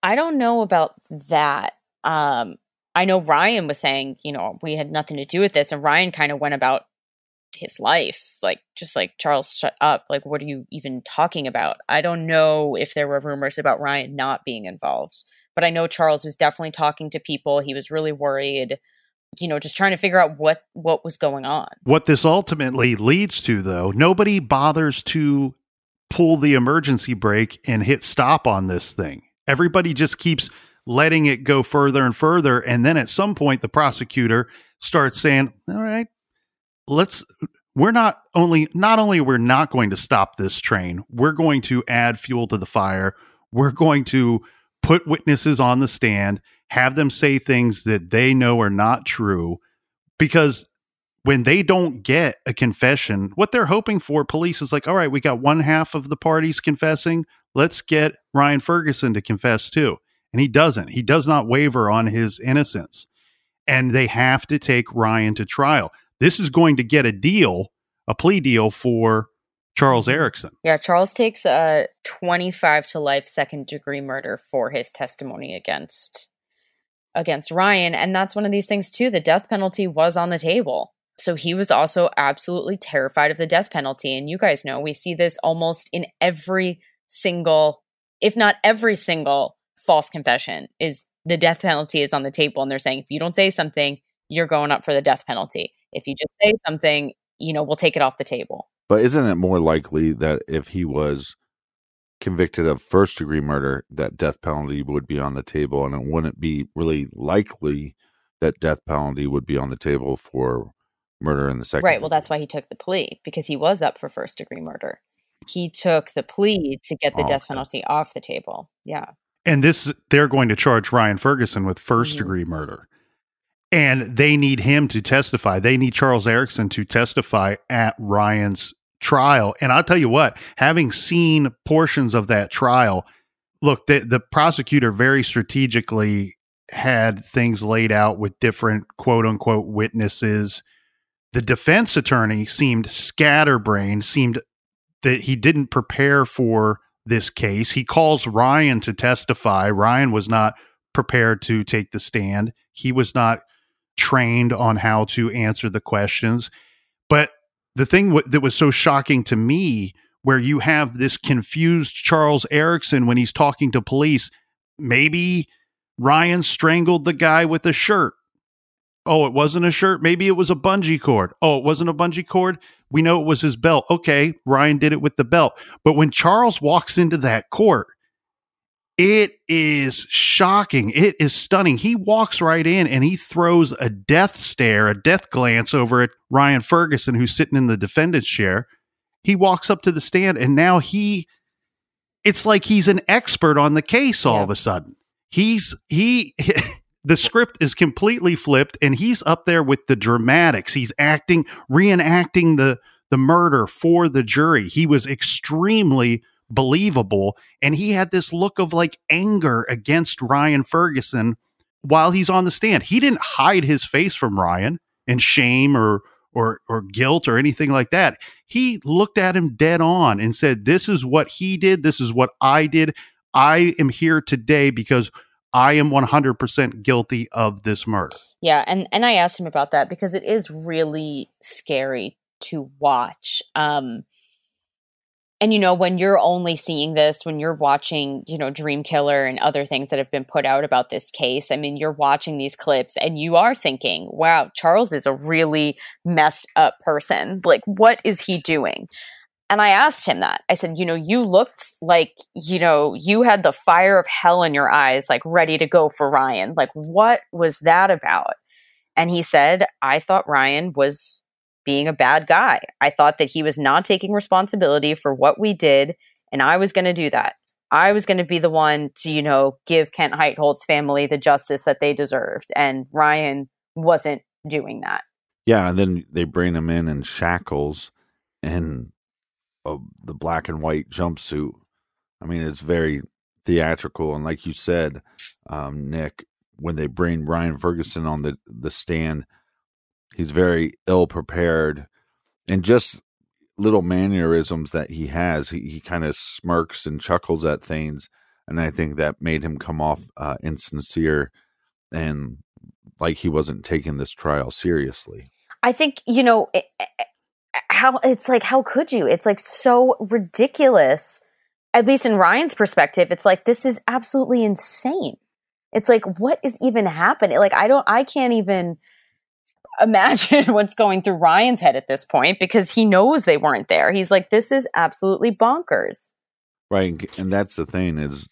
I don't know about that. Um, I know Ryan was saying, you know, we had nothing to do with this, and Ryan kind of went about his life like just like charles shut up like what are you even talking about i don't know if there were rumors about ryan not being involved but i know charles was definitely talking to people he was really worried you know just trying to figure out what what was going on. What this ultimately leads to though nobody bothers to pull the emergency brake and hit stop on this thing. Everybody just keeps letting it go further and further and then at some point the prosecutor starts saying all right let's we're not only not only we're not going to stop this train we're going to add fuel to the fire we're going to put witnesses on the stand have them say things that they know are not true because when they don't get a confession what they're hoping for police is like all right we got one half of the parties confessing. Let's get ryan ferguson to confess too. And he doesn't. He does not waver on his innocence. And they have to take ryan to trial. This is going to get a deal, a plea deal for Charles mm-hmm. Erickson. Yeah, Charles takes a 25 to life second degree murder for his testimony against against Ryan and that's one of these things too. The death penalty was on the table. So he was also absolutely terrified of the death penalty and you guys know we see this almost in every single if not every single false confession is the death penalty is on the table and they're saying if you don't say something you're going up for the death penalty. If you just say something, you know, we'll take it off the table. But isn't it more likely that if he was convicted of first degree murder, that death penalty would be on the table, and it wouldn't be really likely that death penalty would be on the table for murder in the second. Right. Well, that's why he took the plea because he was up for first degree murder. He took the plea to get the oh, death okay. penalty off the table. Yeah. And this, they're going to charge Ryan Ferguson with 1st mm-hmm. degree murder and they need him to testify. They need Charles Erickson to testify at Ryan's trial. And I'll tell you what, having seen portions of that trial, look, the, the prosecutor very strategically had things laid out with different quote unquote witnesses. The defense attorney seemed scatterbrained, seemed that he didn't prepare for this case. He calls Ryan to testify. Ryan was not prepared to take the stand. He was not trained on how to answer the questions. But the thing w- that was so shocking to me, where you have this confused Charles Erickson when he's talking to police, maybe Ryan strangled the guy with a shirt. Oh, it wasn't a shirt. Maybe it was a bungee cord. Oh, it wasn't a bungee cord. We know it was his belt. Okay, Ryan did it with the belt. But when Charles walks into that court, it is shocking. It is stunning. He walks right in and he throws a death stare, a death glance over at Ryan Ferguson, who's sitting in the defendant's chair. He walks up to the stand and now he, it's like he's an expert on the case all yeah. of a sudden. He's, he, the script is completely flipped and he's up there with the dramatics. He's acting, reenacting the, the murder for the jury. He was extremely believable. And he had this look of like anger against Ryan Ferguson while he's on the stand. He didn't hide his face from Ryan and shame or or or guilt or anything like that. He looked at him dead on and said, "This is what he did. This is what I did. I am here today because I am 100% guilty of this murder." Yeah, and and I asked him about that because it is really scary to watch. Um and you know when you're only seeing this when you're watching you know dream killer and other things that have been put out about this case i mean you're watching these clips and you are thinking wow charles is a really messed up person. Like what is he doing? And i asked him that. I said you know you looked like you know you had the fire of hell in your eyes like ready to go for ryan. Like what was that about? And he said i thought ryan was being a bad guy. I thought that he was not taking responsibility for what we did, and I was going to do that. I was going to be the one to, you know, give Kent Heitholt's family the justice that they deserved. And Ryan wasn't doing that. Yeah. And then they bring him in in shackles and uh, the black and white jumpsuit. I mean, it's very theatrical. And like you said, um, Nick, when they bring Ryan Ferguson on the, the stand, He's very ill prepared, and just little mannerisms that he has. He, he kind of smirks and chuckles at things, and I think that made him come off uh, insincere and like he wasn't taking this trial seriously. I think you know it, how it's like. How could you? It's like so ridiculous. At least in Ryan's perspective, it's like this is absolutely insane. It's like what is even happening? Like I don't. I can't even imagine what's going through Ryan's head at this point because he knows they weren't there. He's like, this is absolutely bonkers. Right. And that's the thing is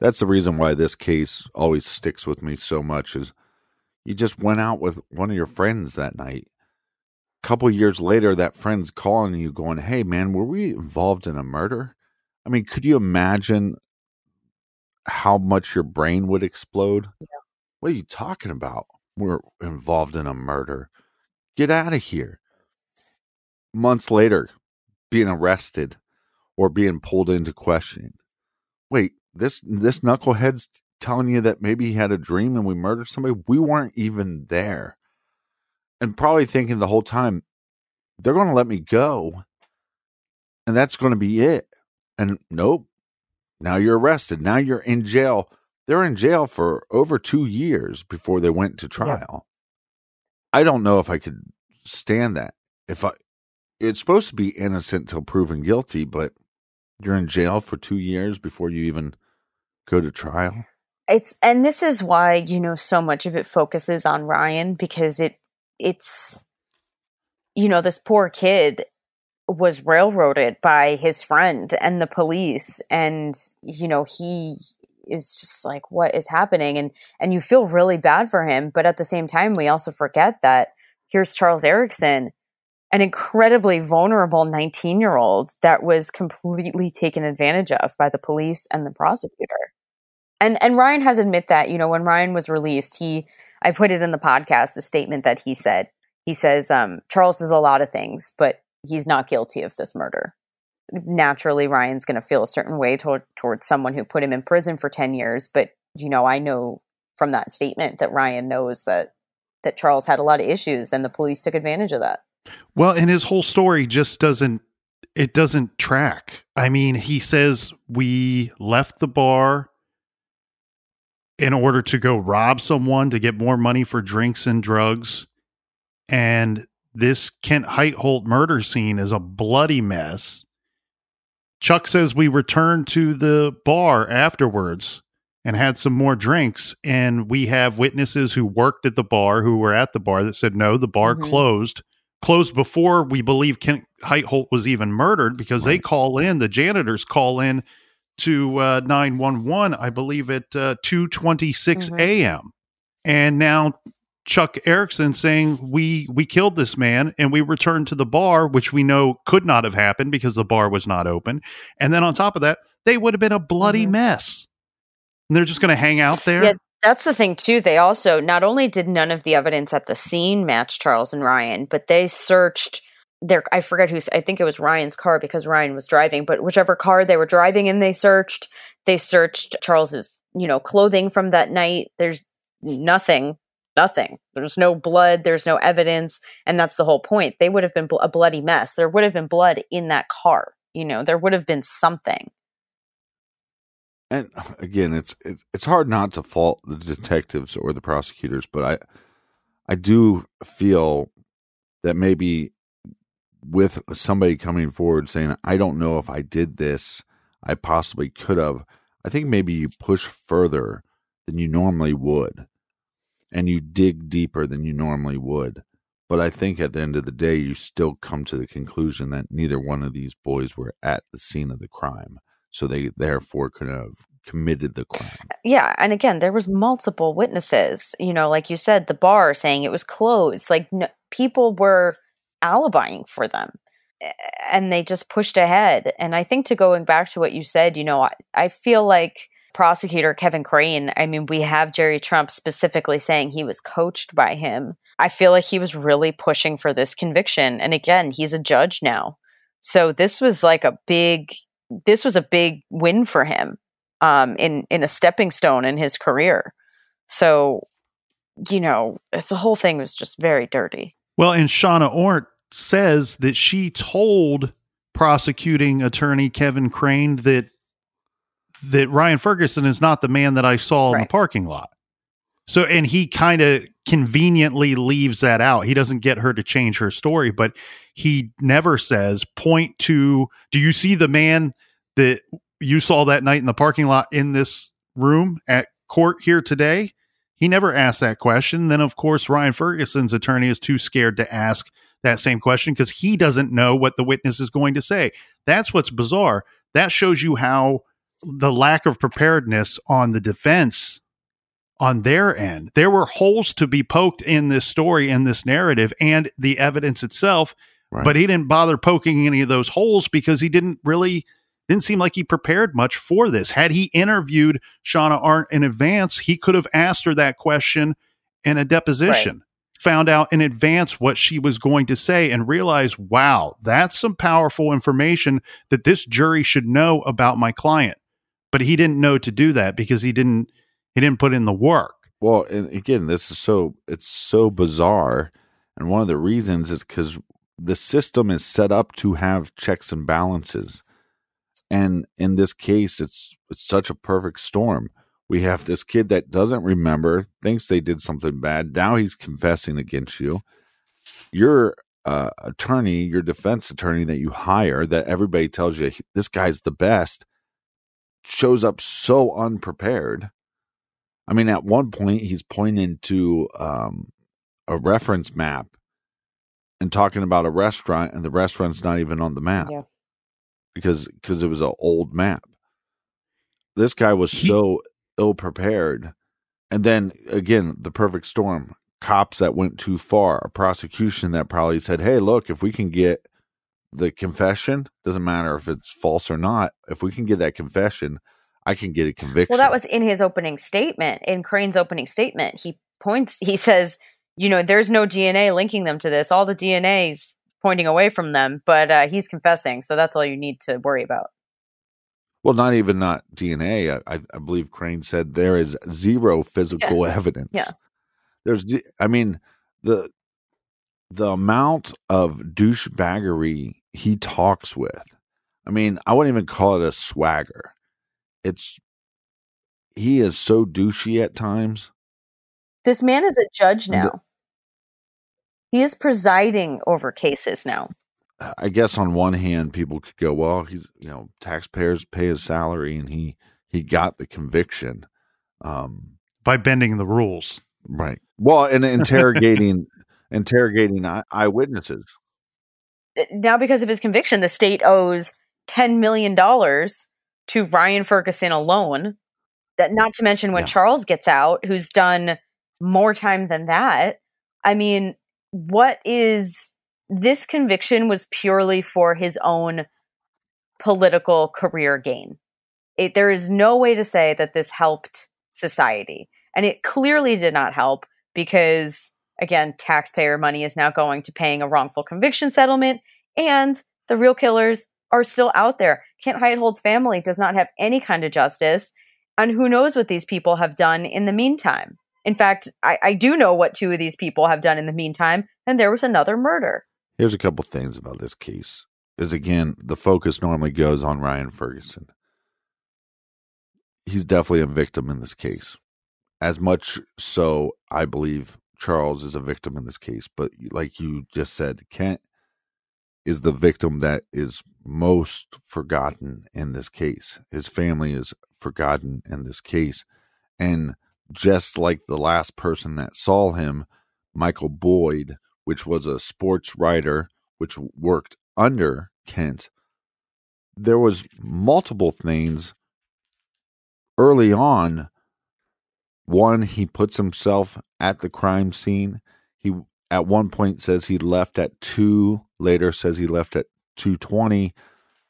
that's the reason why this case always sticks with me so much is you just went out with one of your friends that night. A couple years later, that friend's calling you going, Hey man, were we involved in a murder? I mean, could you imagine how much your brain would explode? Yeah. What are you talking about? Were involved in a murder. Get out of here. Months later, being arrested or being pulled into questioning. Wait, this this knucklehead's telling you that maybe he had a dream and we murdered somebody. We weren't even there. And probably thinking the whole time, they're going to let me go. And that's going to be it. And nope. Now you're arrested. Now you're in jail they're in jail for over two years before they went to trial. Yeah. I don't know if I could stand that. If I, it's supposed to be innocent till proven guilty, but you're in jail for two years before you even go to trial. It's and this is why you know so much of it focuses on Ryan because it it's you know this poor kid was railroaded by his friend and the police and you know he is just like what is happening and and you feel really bad for him but at the same time we also forget that here's Charles Erickson an incredibly vulnerable 19 year old that was completely taken advantage of by the police and the prosecutor. And and Ryan has admit that you know when Ryan was released he I put it in the podcast a statement that he said. He says um, Charles is a lot of things but he's not guilty of this murder naturally Ryan's going to feel a certain way toward, towards someone who put him in prison for 10 years. But, you know, I know from that statement that Ryan knows that, that Charles had a lot of issues and the police took advantage of that. Well, and his whole story just doesn't, it doesn't track. I mean, he says we left the bar in order to go rob someone to get more money for drinks and drugs. And this Kent Heitholt murder scene is a bloody mess Chuck says we returned to the bar afterwards and had some more drinks. And we have witnesses who worked at the bar who were at the bar that said, no, the bar mm-hmm. closed closed before we believe Kent Heitholt was even murdered because right. they call in the janitors call in to uh, 911 I believe at uh, 2:26 mm-hmm. a.m. and now Chuck Erickson saying we we killed this man and we returned to the bar which we know could not have happened because the bar was not open and then on top of that they would have been a bloody mm-hmm. mess and they're just going to hang out there yeah that's the thing too. They also not only did none of the evidence at the scene match Charles and Ryan, but they searched their I forget who's I think it was Ryan's car because Ryan was driving, but whichever car they were driving in they searched. They searched Charles's, you know, clothing from that night. There's nothing nothing. There's no blood, there's no evidence, and that's the whole point. They would have been bl- a bloody mess. There would have been blood in that car. You know, there would have been something and again, it's it's hard not to fault the detectives or the prosecutors, but I I do feel that maybe with somebody coming forward saying, "I don't know if I did this, I possibly could have," I think maybe you push further than you normally would, and you dig deeper than you normally would. But I think at the end of the day, you still come to the conclusion that neither one of these boys were at the scene of the crime so they therefore could have committed the crime. Uh, yeah, and again, there was multiple witnesses. You know, like you said, the bar saying it was closed. Like no, people were alibying for them, and they just pushed ahead. And I think to going back to what you said, you know, I, I feel like prosecutor Kevin Crane. I mean, we have Jerry Trump specifically saying he was coached by him. I feel like he was really pushing for this conviction. And again, he's a judge now. So this was like a big this was a big win for him um, in in a stepping stone in his career. So, you know, the whole thing was just very dirty. Well, and Shawna Ornt says that she told prosecuting attorney Kevin Crane that that Ryan Ferguson is not the man that I saw right. in the parking lot. So, and he kind of conveniently leaves that out. He doesn't get her to change her story, but he never says, point to, do you see the man that you saw that night in the parking lot in this room at court here today? He never asked that question. Then, of course, Ryan Ferguson's attorney is too scared to ask that same question because he doesn't know what the witness is going to say. That's what's bizarre. That shows you how the lack of preparedness on the defense on their end. There were holes to be poked in this story, in this narrative, and the evidence itself. Right. But he didn't bother poking any of those holes because he didn't really didn't seem like he prepared much for this. Had he interviewed Shawna Ornt in advance, he could have asked her that question in a deposition. Right. Found out in advance what she was going to say and realized, wow, that's some powerful information that this jury should know about my client. But he didn't know to do that because he didn't he didn't put in the work. Well, and again, this is so it's so bizarre, and one of the reasons is because the system is set up to have checks and balances, and in this case, it's it's such a perfect storm. We have this kid that doesn't remember, thinks they did something bad. Now he's confessing against you. Your uh, attorney, your defense attorney that you hire, that everybody tells you this guy's the best, shows up so unprepared I mean, at one point, he's pointing to um, a reference map and talking about a restaurant, and the restaurant's not even on the map yeah. because because it was an old map. This guy was so ill prepared, and then again, the perfect storm. Cops that went too far, a prosecution that probably said, "Hey, look, if we can get the confession, doesn't matter if it's false or not. If we can get that confession, I can get a conviction. Well, that was in his opening statement, in Crane's opening statement. He points, he says, you know, there's no DNA linking them to this. All the DNA's pointing away from them, but uh, he's confessing. So that's all you need to worry about. Well, not even not DNA. I, I believe Crane said there is zero physical yeah. evidence. Yeah. There's, I mean, the the amount of douchebaggery he talks with. I mean, I wouldn't even call it a swagger it's he is so douchey at times. This man is a judge now. The, he is presiding over cases now. I guess on one hand, people could go, "Well, he's you know taxpayers pay his salary, and he he got the conviction um, by bending the rules." Right. Well, and interrogating interrogating eye- eyewitnesses. Uh, now, because of his conviction, the state owes $10 million to Ryan Ferguson alone. That not to mention when Yeah. Charles gets out, who's done more time than that. I mean, what is this conviction was purely for his own political career gain. It, there is no way to say that this helped society. And it clearly did not help because, again, taxpayer money is now going to paying a wrongful conviction settlement, and the real killers are still out there. Kent Heitholt's family does not have any kind of justice, and who knows what these people have done in the meantime. In fact, I, I do know what two of these people have done in the meantime, and there was another murder. Here's a couple things about this case. Is again, the focus normally goes on Ryan Ferguson. He's definitely a victim in this case. As much so, I believe Charles is a victim in this case. But like you just said, Kent is the victim that is most forgotten in this case. His family is forgotten in this case. And just like the last person that saw him, Michael Boyd, which was a sports writer which worked under Kent, there was multiple things early on. One, he puts himself at the crime scene. He at one point says he left at two, later says he left at 220.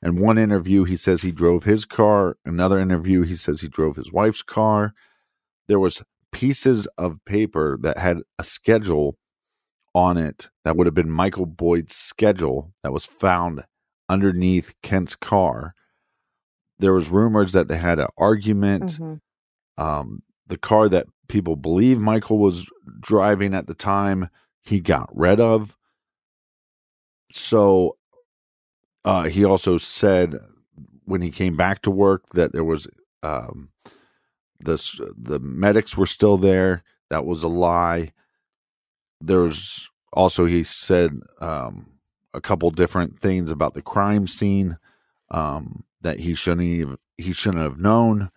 In one interview, he says he drove his car. Another interview, he says he drove his wife's car. There was pieces of paper that had a schedule on it that would have been Michael Boyd's schedule that was found underneath Kent's car. There was rumors that they had an argument. Um, the car that people believe Michael was driving at the time, he got rid of. So uh, he also said when he came back to work that there was um, the the medics were still there. That was a lie. There was also he said um, a couple different things about the crime scene um, that he shouldn't he shouldn't have known,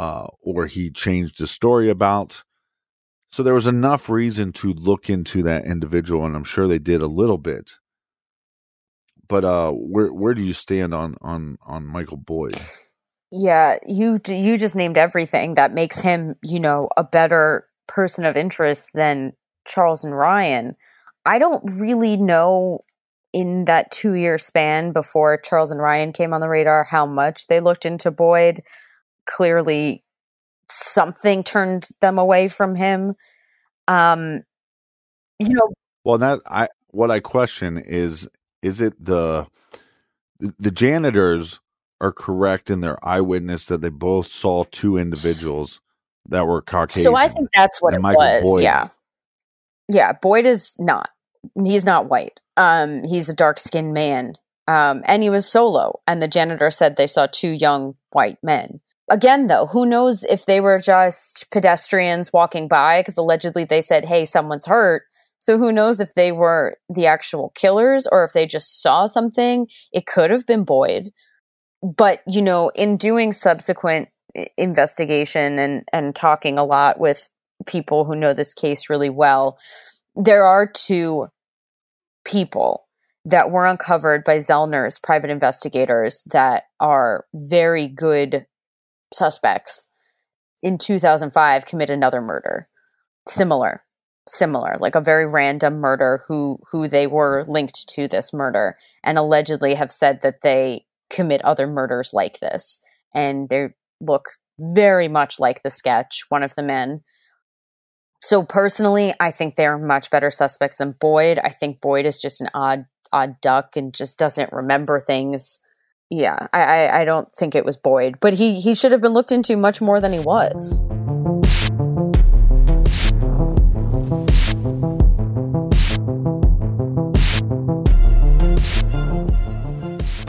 uh, or he changed the story about. So there was enough reason to look into that individual, and I'm sure they did a little bit. But uh, where where do you stand on on on Michael Boyd? Yeah, you you just named everything that makes him, you know, a better person of interest than Charles and Ryan. I don't really know in that 2-year span before Charles and Ryan came on the radar how much they looked into Boyd. Clearly something turned them away from him. Um you know, Well, that I what I question is is it the the janitors are correct in their eyewitness that they both saw two individuals that were Caucasian. So I think that's what it Michael was. Boyd. Yeah. Yeah, Boyd is not. He's not white. Um he's a dark-skinned man. Um and he was solo and the janitor said they saw two young white men. Again though, who knows if they were just pedestrians walking by because allegedly they said, "Hey, someone's hurt." So who knows if they were the actual killers or if they just saw something? It could have been Boyd. But, you know, in doing subsequent investigation and and talking a lot with people who know this case really well, there are two people that were uncovered by Zellner's private investigators that are very good suspects in 2005 commit another murder. Similar similar like a very random murder who who they were linked to this murder and allegedly have said that they commit other murders like this. And they look very much like the sketch one of the men. So personally i think they're much better suspects than boyd. I think boyd is just an odd odd duck and just doesn't remember things yeah i i, I don't think it was boyd but he he should have been looked into much more than he was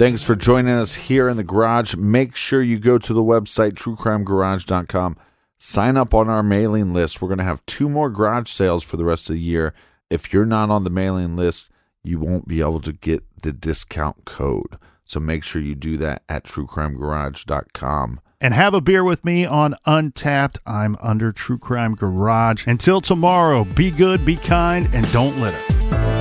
Thanks for joining us here in the garage. Make sure you go to the website truecrimegarage.com. Sign up on our mailing list. We're going to have two more garage sales for the rest of the year. If you're not on the mailing list, you won't be able to get the discount code. So make sure you do that at truecrimegarage.com. and have a beer with me on Untappd. I'm under True Crime Garage. Until tomorrow, be good, be kind, and don't litter.